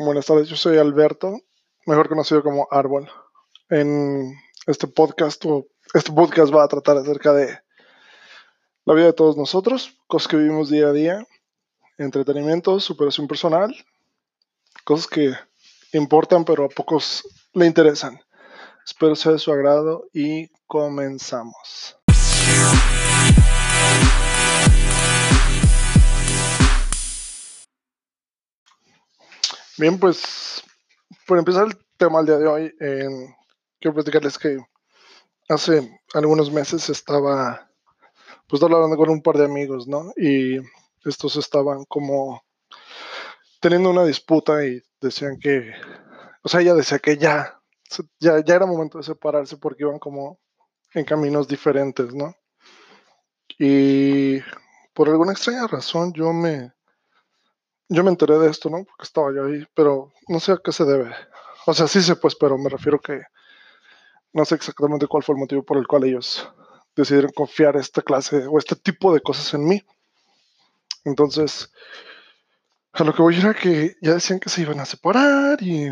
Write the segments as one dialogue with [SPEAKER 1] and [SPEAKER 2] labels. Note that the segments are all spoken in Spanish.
[SPEAKER 1] Buenas tardes, yo soy Alberto, mejor conocido como Árbol. En este podcast, este podcast va a tratar acerca de la vida de todos nosotros, cosas que vivimos día a día, entretenimiento, superación personal, cosas que importan pero a pocos le interesan. Espero sea de su agrado y comenzamos. Bien, pues por empezar el tema del día de hoy, quiero platicarles que hace algunos meses estaba pues hablando con un par de amigos, ¿no? Y estos estaban como teniendo una disputa y decían que, o sea, ella decía que ya, ya, ya era momento de separarse porque iban como en caminos diferentes, ¿no? Y por alguna extraña razón yo me, yo me enteré de esto, ¿no? Porque estaba yo ahí, pero no sé a qué se debe. O sea, sí sé, pues, pero me refiero que no sé exactamente cuál fue el motivo por el cual ellos decidieron confiar esta clase o este tipo de cosas en mí. Entonces, a lo que voy era que ya decían que se iban a separar y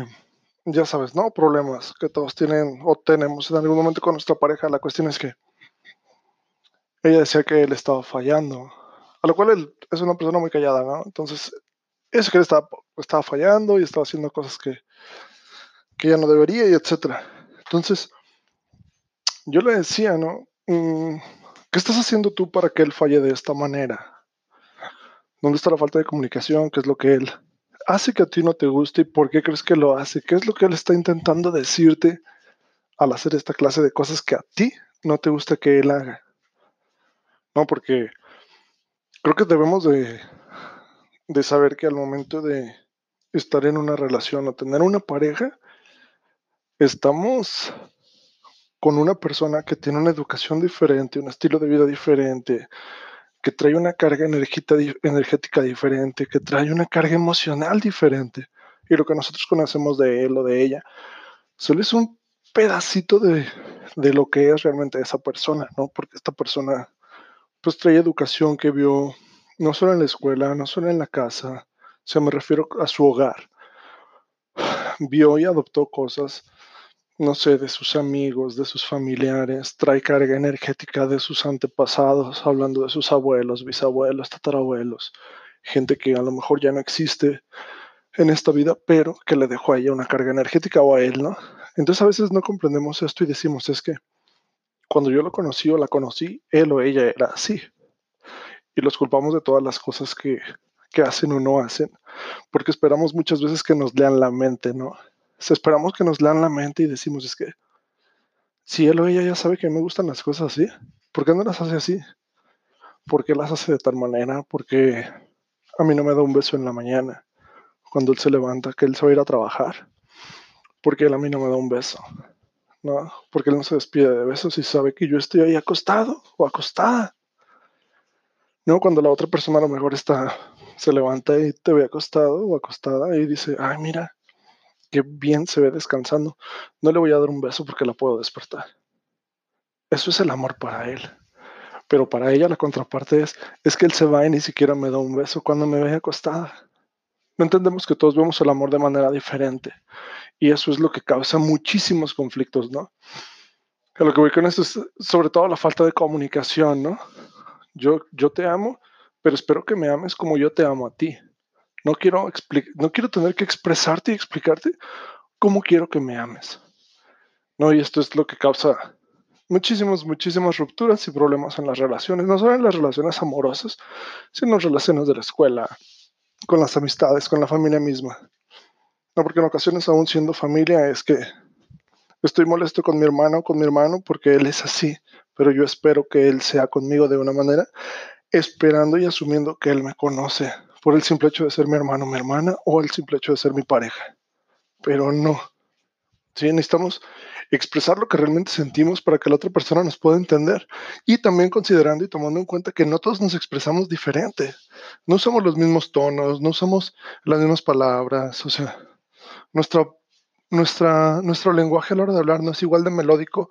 [SPEAKER 1] ya sabes, ¿no? Problemas que todos tienen o tenemos en algún momento con nuestra pareja. La cuestión es que ella decía que él estaba fallando, a lo cual él es una persona muy callada, ¿no? Entonces eso que él estaba, estaba fallando y estaba haciendo cosas que, que ya no debería y etcétera. Entonces, yo le decía, ¿no? Mm, ¿Qué estás haciendo tú para que él falle de esta manera? ¿Dónde está la falta de comunicación? ¿Qué es lo que él hace que a ti no te guste y por qué crees que lo hace? ¿Qué es lo que él está intentando decirte al hacer esta clase de cosas que a ti no te gusta que él haga? No, porque creo que debemos de de saber que al momento de estar en una relación o tener una pareja, estamos con una persona que tiene una educación diferente, un estilo de vida diferente, que trae una carga energética diferente, que trae una carga emocional diferente. Y lo que nosotros conocemos de él o de ella solo es un pedacito de, de lo que es realmente esa persona, ¿no? Porque esta persona pues trae educación que vio no solo en la escuela, no solo en la casa, o sea, me refiero a su hogar. Vio y adoptó cosas, no sé, de sus amigos, de sus familiares, trae carga energética de sus antepasados, hablando de sus abuelos, bisabuelos, tatarabuelos, gente que a lo mejor ya no existe en esta vida, pero que le dejó a ella una carga energética o a él, ¿no? Entonces a veces no comprendemos esto y decimos, es que cuando yo lo conocí o la conocí, él o ella era así y los culpamos de todas las cosas que, hacen o no hacen, porque esperamos muchas veces que nos lean la mente, ¿no? esperamos que nos lean la mente y decimos, es que si él o ella ya sabe que me gustan las cosas así, ¿por qué no las hace así? ¿Por qué las hace de tal manera? Porque a mí no me da un beso en la mañana, cuando él se levanta, que él se va a ir a trabajar, porque él a mí no me da un beso, ¿no? Porque él no se despide de besos y sabe que yo estoy ahí acostado o acostada no, cuando la otra persona a lo mejor está, se levanta y te ve acostado o acostada y dice, ay, mira, qué bien se ve descansando. No le voy a dar un beso porque la puedo despertar. Eso es el amor para él. Pero para ella la contraparte es, es que él se va y ni siquiera me da un beso cuando me ve acostada. No entendemos que todos vemos el amor de manera diferente. Y eso es lo que causa muchísimos conflictos, ¿no? A lo que voy con esto es sobre todo la falta de comunicación, ¿no? Yo, yo te amo, pero espero que me ames como yo te amo a ti. No quiero, no quiero tener que expresarte y explicarte cómo quiero que me ames. No, y esto es lo que causa muchísimas, muchísimas rupturas y problemas en las relaciones, no solo en las relaciones amorosas, sino en las relaciones de la escuela, con las amistades, con la familia misma. No, porque en ocasiones, aún siendo familia, es que estoy molesto con mi hermano con mi hermano porque él es así, pero yo espero que Él sea conmigo de una manera, esperando y asumiendo que Él me conoce por el simple hecho de ser mi hermano mi hermana o el simple hecho de ser mi pareja. Pero no. ¿Sí? Necesitamos expresar lo que realmente sentimos para que la otra persona nos pueda entender. Y también considerando y tomando en cuenta que no todos nos expresamos diferente. No usamos los mismos tonos, no usamos las mismas palabras. O sea, nuestra, nuestra, nuestro lenguaje a la hora de hablar no es igual de melódico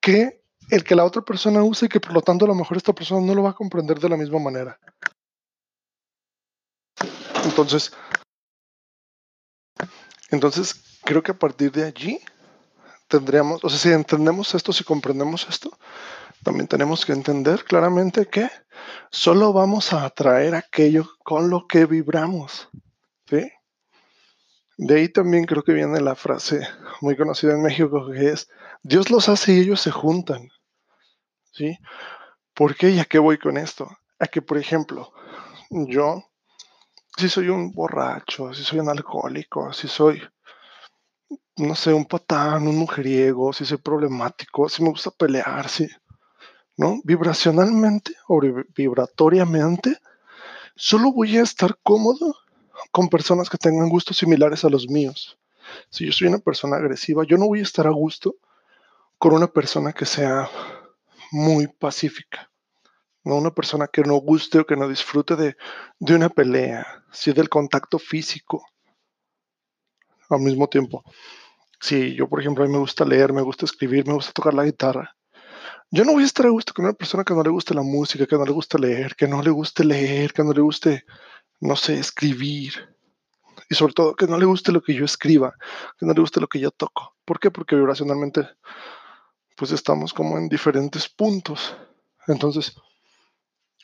[SPEAKER 1] que el que la otra persona use y que por lo tanto a lo mejor esta persona no lo va a comprender de la misma manera. Entonces, Entonces, creo que a partir de allí tendríamos, o sea, si entendemos esto, si comprendemos esto, también tenemos que entender claramente que solo vamos a atraer aquello con lo que vibramos. ¿sí? De ahí también creo que viene la frase muy conocida en México que es, Dios los hace y ellos se juntan. ¿Sí? ¿Por qué y a qué voy con esto? A que, por ejemplo, yo, si soy un borracho, si soy un alcohólico, si soy, no sé, un patán, un mujeriego, si soy problemático, si me gusta pelear, si, ¿no? Vibracionalmente o vibratoriamente, solo voy a estar cómodo con personas que tengan gustos similares a los míos. Si yo soy una persona agresiva, yo no voy a estar a gusto con una persona que sea muy pacífica. No una persona que no guste o que no disfrute de, de una pelea, si del contacto físico. Al mismo tiempo, si yo, por ejemplo, a mí me gusta leer, me gusta escribir, me gusta tocar la guitarra, yo no voy a estar a gusto con una persona que no le guste la música, que no le guste leer, que no le guste leer, que no le guste, no sé, escribir. Y sobre todo, que no le guste lo que yo escriba, que no le guste lo que yo toco. ¿Por qué? Porque vibracionalmente, pues estamos como en diferentes puntos. Entonces,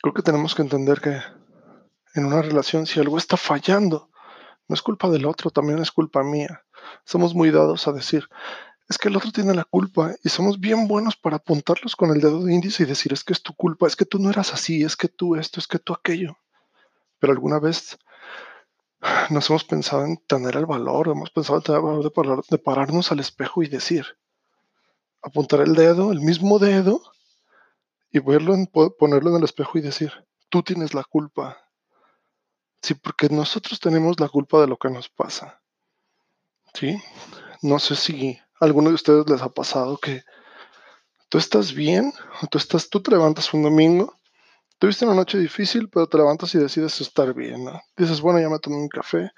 [SPEAKER 1] creo que tenemos que entender que en una relación, si algo está fallando, no es culpa del otro, también es culpa mía. Somos muy dados a decir, es que el otro tiene la culpa y somos bien buenos para apuntarlos con el dedo de índice y decir es que es tu culpa, es que tú no eras así, es que tú esto, es que tú aquello. Pero alguna vez nos hemos pensado en tener el valor, hemos pensado en tener el valor de, pararnos al espejo y decir, apuntar el dedo, el mismo dedo, y verlo ponerlo en el espejo y decir, tú tienes la culpa. Sí, porque nosotros tenemos la culpa de lo que nos pasa. ¿Sí? No sé si alguno de ustedes les ha pasado que tú estás bien, tú estás, tú te levantas un domingo, tuviste una noche difícil, pero te levantas y decides estar bien, ¿no? Dices, bueno, ya me tomé un café,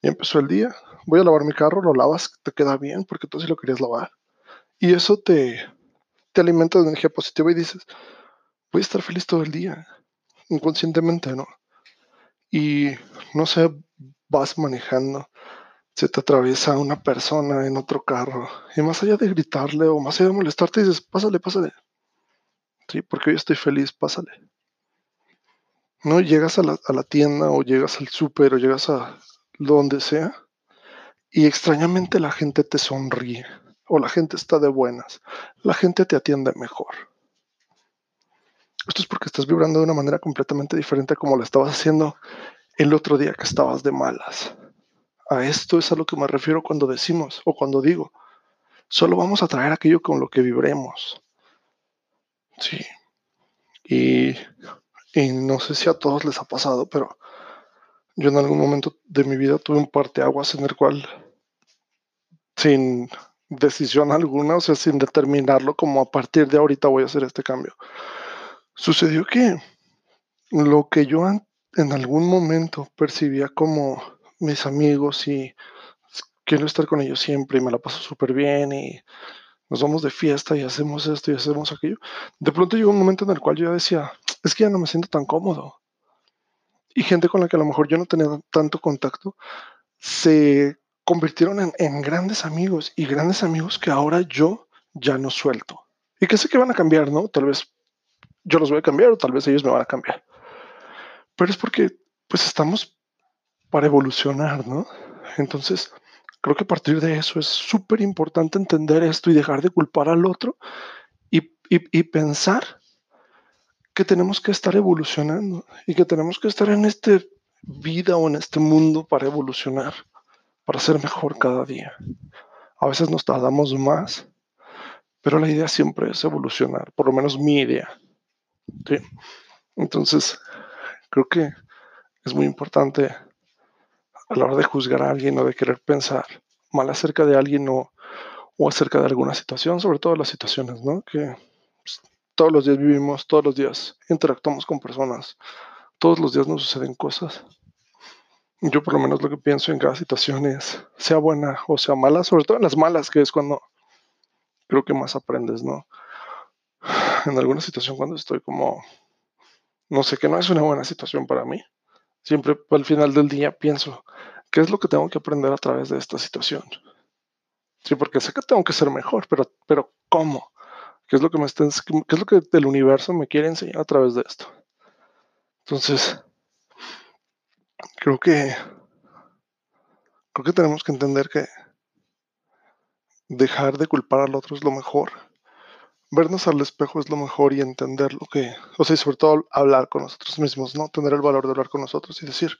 [SPEAKER 1] y empezó el día, voy a lavar mi carro, lo lavas, te queda bien, porque tú sí lo querías lavar. Y eso te, te alimenta de energía positiva y dices, voy a estar feliz todo el día, inconscientemente, ¿no? Y no sé, vas manejando se te atraviesa una persona en otro carro y más allá de gritarle o más allá de molestarte dices, pásale, pásale. Sí, porque hoy estoy feliz, pásale. No llegas a la, tienda o llegas al súper o llegas a donde sea y extrañamente la gente te sonríe o la gente está de buenas, la gente te atiende mejor. Esto es porque estás vibrando de una manera completamente diferente a como lo estabas haciendo el otro día que estabas de malas. A esto es a lo que me refiero cuando decimos o cuando digo, solo vamos a traer aquello con lo que vibremos. Sí. Y, y no sé si a todos les ha pasado, pero yo en algún momento de mi vida tuve un parteaguas en el cual, sin decisión alguna, o sea, sin determinarlo, como a partir de ahorita voy a hacer este cambio, sucedió que lo que yo en algún momento percibía como mis amigos y quiero estar con ellos siempre y me la paso súper bien y nos vamos de fiesta y hacemos esto y hacemos aquello. De pronto llegó un momento en el cual yo decía, es que ya no me siento tan cómodo. Y gente con la que a lo mejor yo no tenía tanto contacto se convirtieron en, grandes amigos y grandes amigos que ahora yo ya no suelto. Y que sé que van a cambiar, ¿no? Tal vez yo los voy a cambiar o tal vez ellos me van a cambiar. Pero es porque pues estamos para evolucionar, ¿no? Entonces, creo que a partir de eso es súper importante entender esto y dejar de culpar al otro y, pensar que tenemos que estar evolucionando y que tenemos que estar en esta vida o en este mundo para evolucionar, para ser mejor cada día. A veces nos tardamos más, pero la idea siempre es evolucionar, por lo menos mi idea. ¿sí? Entonces, creo que es muy importante a la hora de juzgar a alguien o de querer pensar mal acerca de alguien o, o acerca de alguna situación, sobre todo las situaciones, ¿no? Que todos los días vivimos, todos los días interactuamos con personas, todos los días nos suceden cosas. Yo por lo menos lo que pienso en cada situación es, sea buena o sea mala, sobre todo en las malas, que es cuando creo que más aprendes, ¿no? En alguna situación cuando estoy como, no sé, que no es una buena situación para mí, siempre al final del día pienso, ¿Qué es lo que tengo que aprender a través de esta situación? Sí, porque sé que tengo que ser mejor, pero, pero ¿cómo? ¿Qué es lo que me está, qué es lo que el universo me quiere enseñar a través de esto? Entonces, creo que creo que tenemos que entender que dejar de culpar al otro es lo mejor. Vernos al espejo es lo mejor y entender lo que, o sea, y sobre todo hablar con nosotros mismos, ¿no? Tener el valor de hablar con nosotros y decir,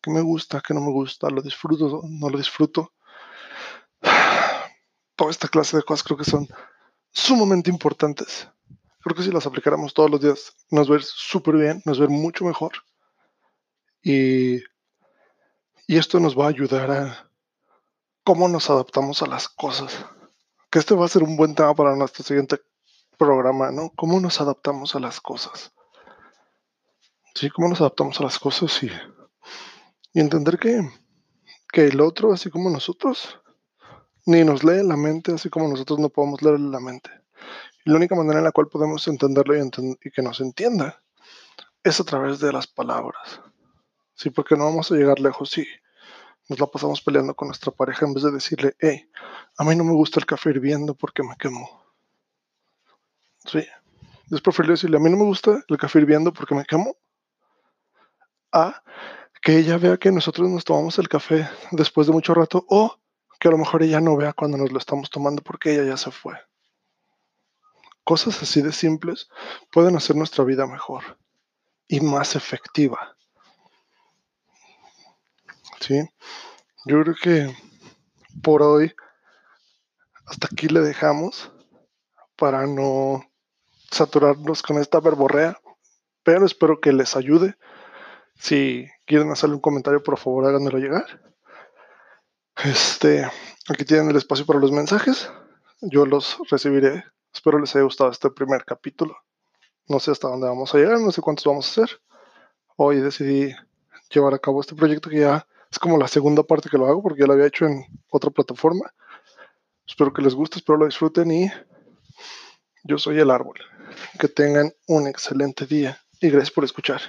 [SPEAKER 1] que me gusta, que no me gusta, lo disfruto, no lo disfruto. Toda esta clase de cosas creo que son sumamente importantes. Creo que si las aplicáramos todos los días nos va a ir súper bien, nos va a ir mucho mejor. Y, y esto nos va a ayudar a cómo nos adaptamos a las cosas. Que este va a ser un buen tema para nuestro siguiente programa, ¿no? ¿Cómo nos adaptamos a las cosas? Sí, cómo nos adaptamos a las cosas y y entender que, que el otro, así como nosotros, ni nos lee la mente, así como nosotros no podemos leerle la mente. Y la única manera en la cual podemos entenderlo y, que nos entienda es a través de las palabras. Sí, porque no vamos a llegar lejos si nos la pasamos peleando con nuestra pareja en vez de decirle, hey, a mí no me gusta el café hirviendo porque me quemo. Sí, es preferible decirle, a mí no me gusta el café hirviendo porque me quemo. A, que ella vea que nosotros nos tomamos el café después de mucho rato o que a lo mejor ella no vea cuando nos lo estamos tomando porque ella ya se fue. Cosas así de simples pueden hacer nuestra vida mejor y más efectiva. ¿Sí? Yo creo que por hoy hasta aquí le dejamos para no saturarnos con esta verborrea, pero espero que les ayude. Si quieren hacerle un comentario, por favor háganmelo llegar. Este, aquí tienen el espacio para los mensajes. Yo los recibiré. Espero les haya gustado este primer capítulo. No sé hasta dónde vamos a llegar, no sé cuántos vamos a hacer. Hoy decidí llevar a cabo este proyecto que ya es como la segunda parte que lo hago porque ya lo había hecho en otra plataforma. Espero que les guste, espero lo disfruten y yo soy el árbol. Que tengan un excelente día y gracias por escuchar.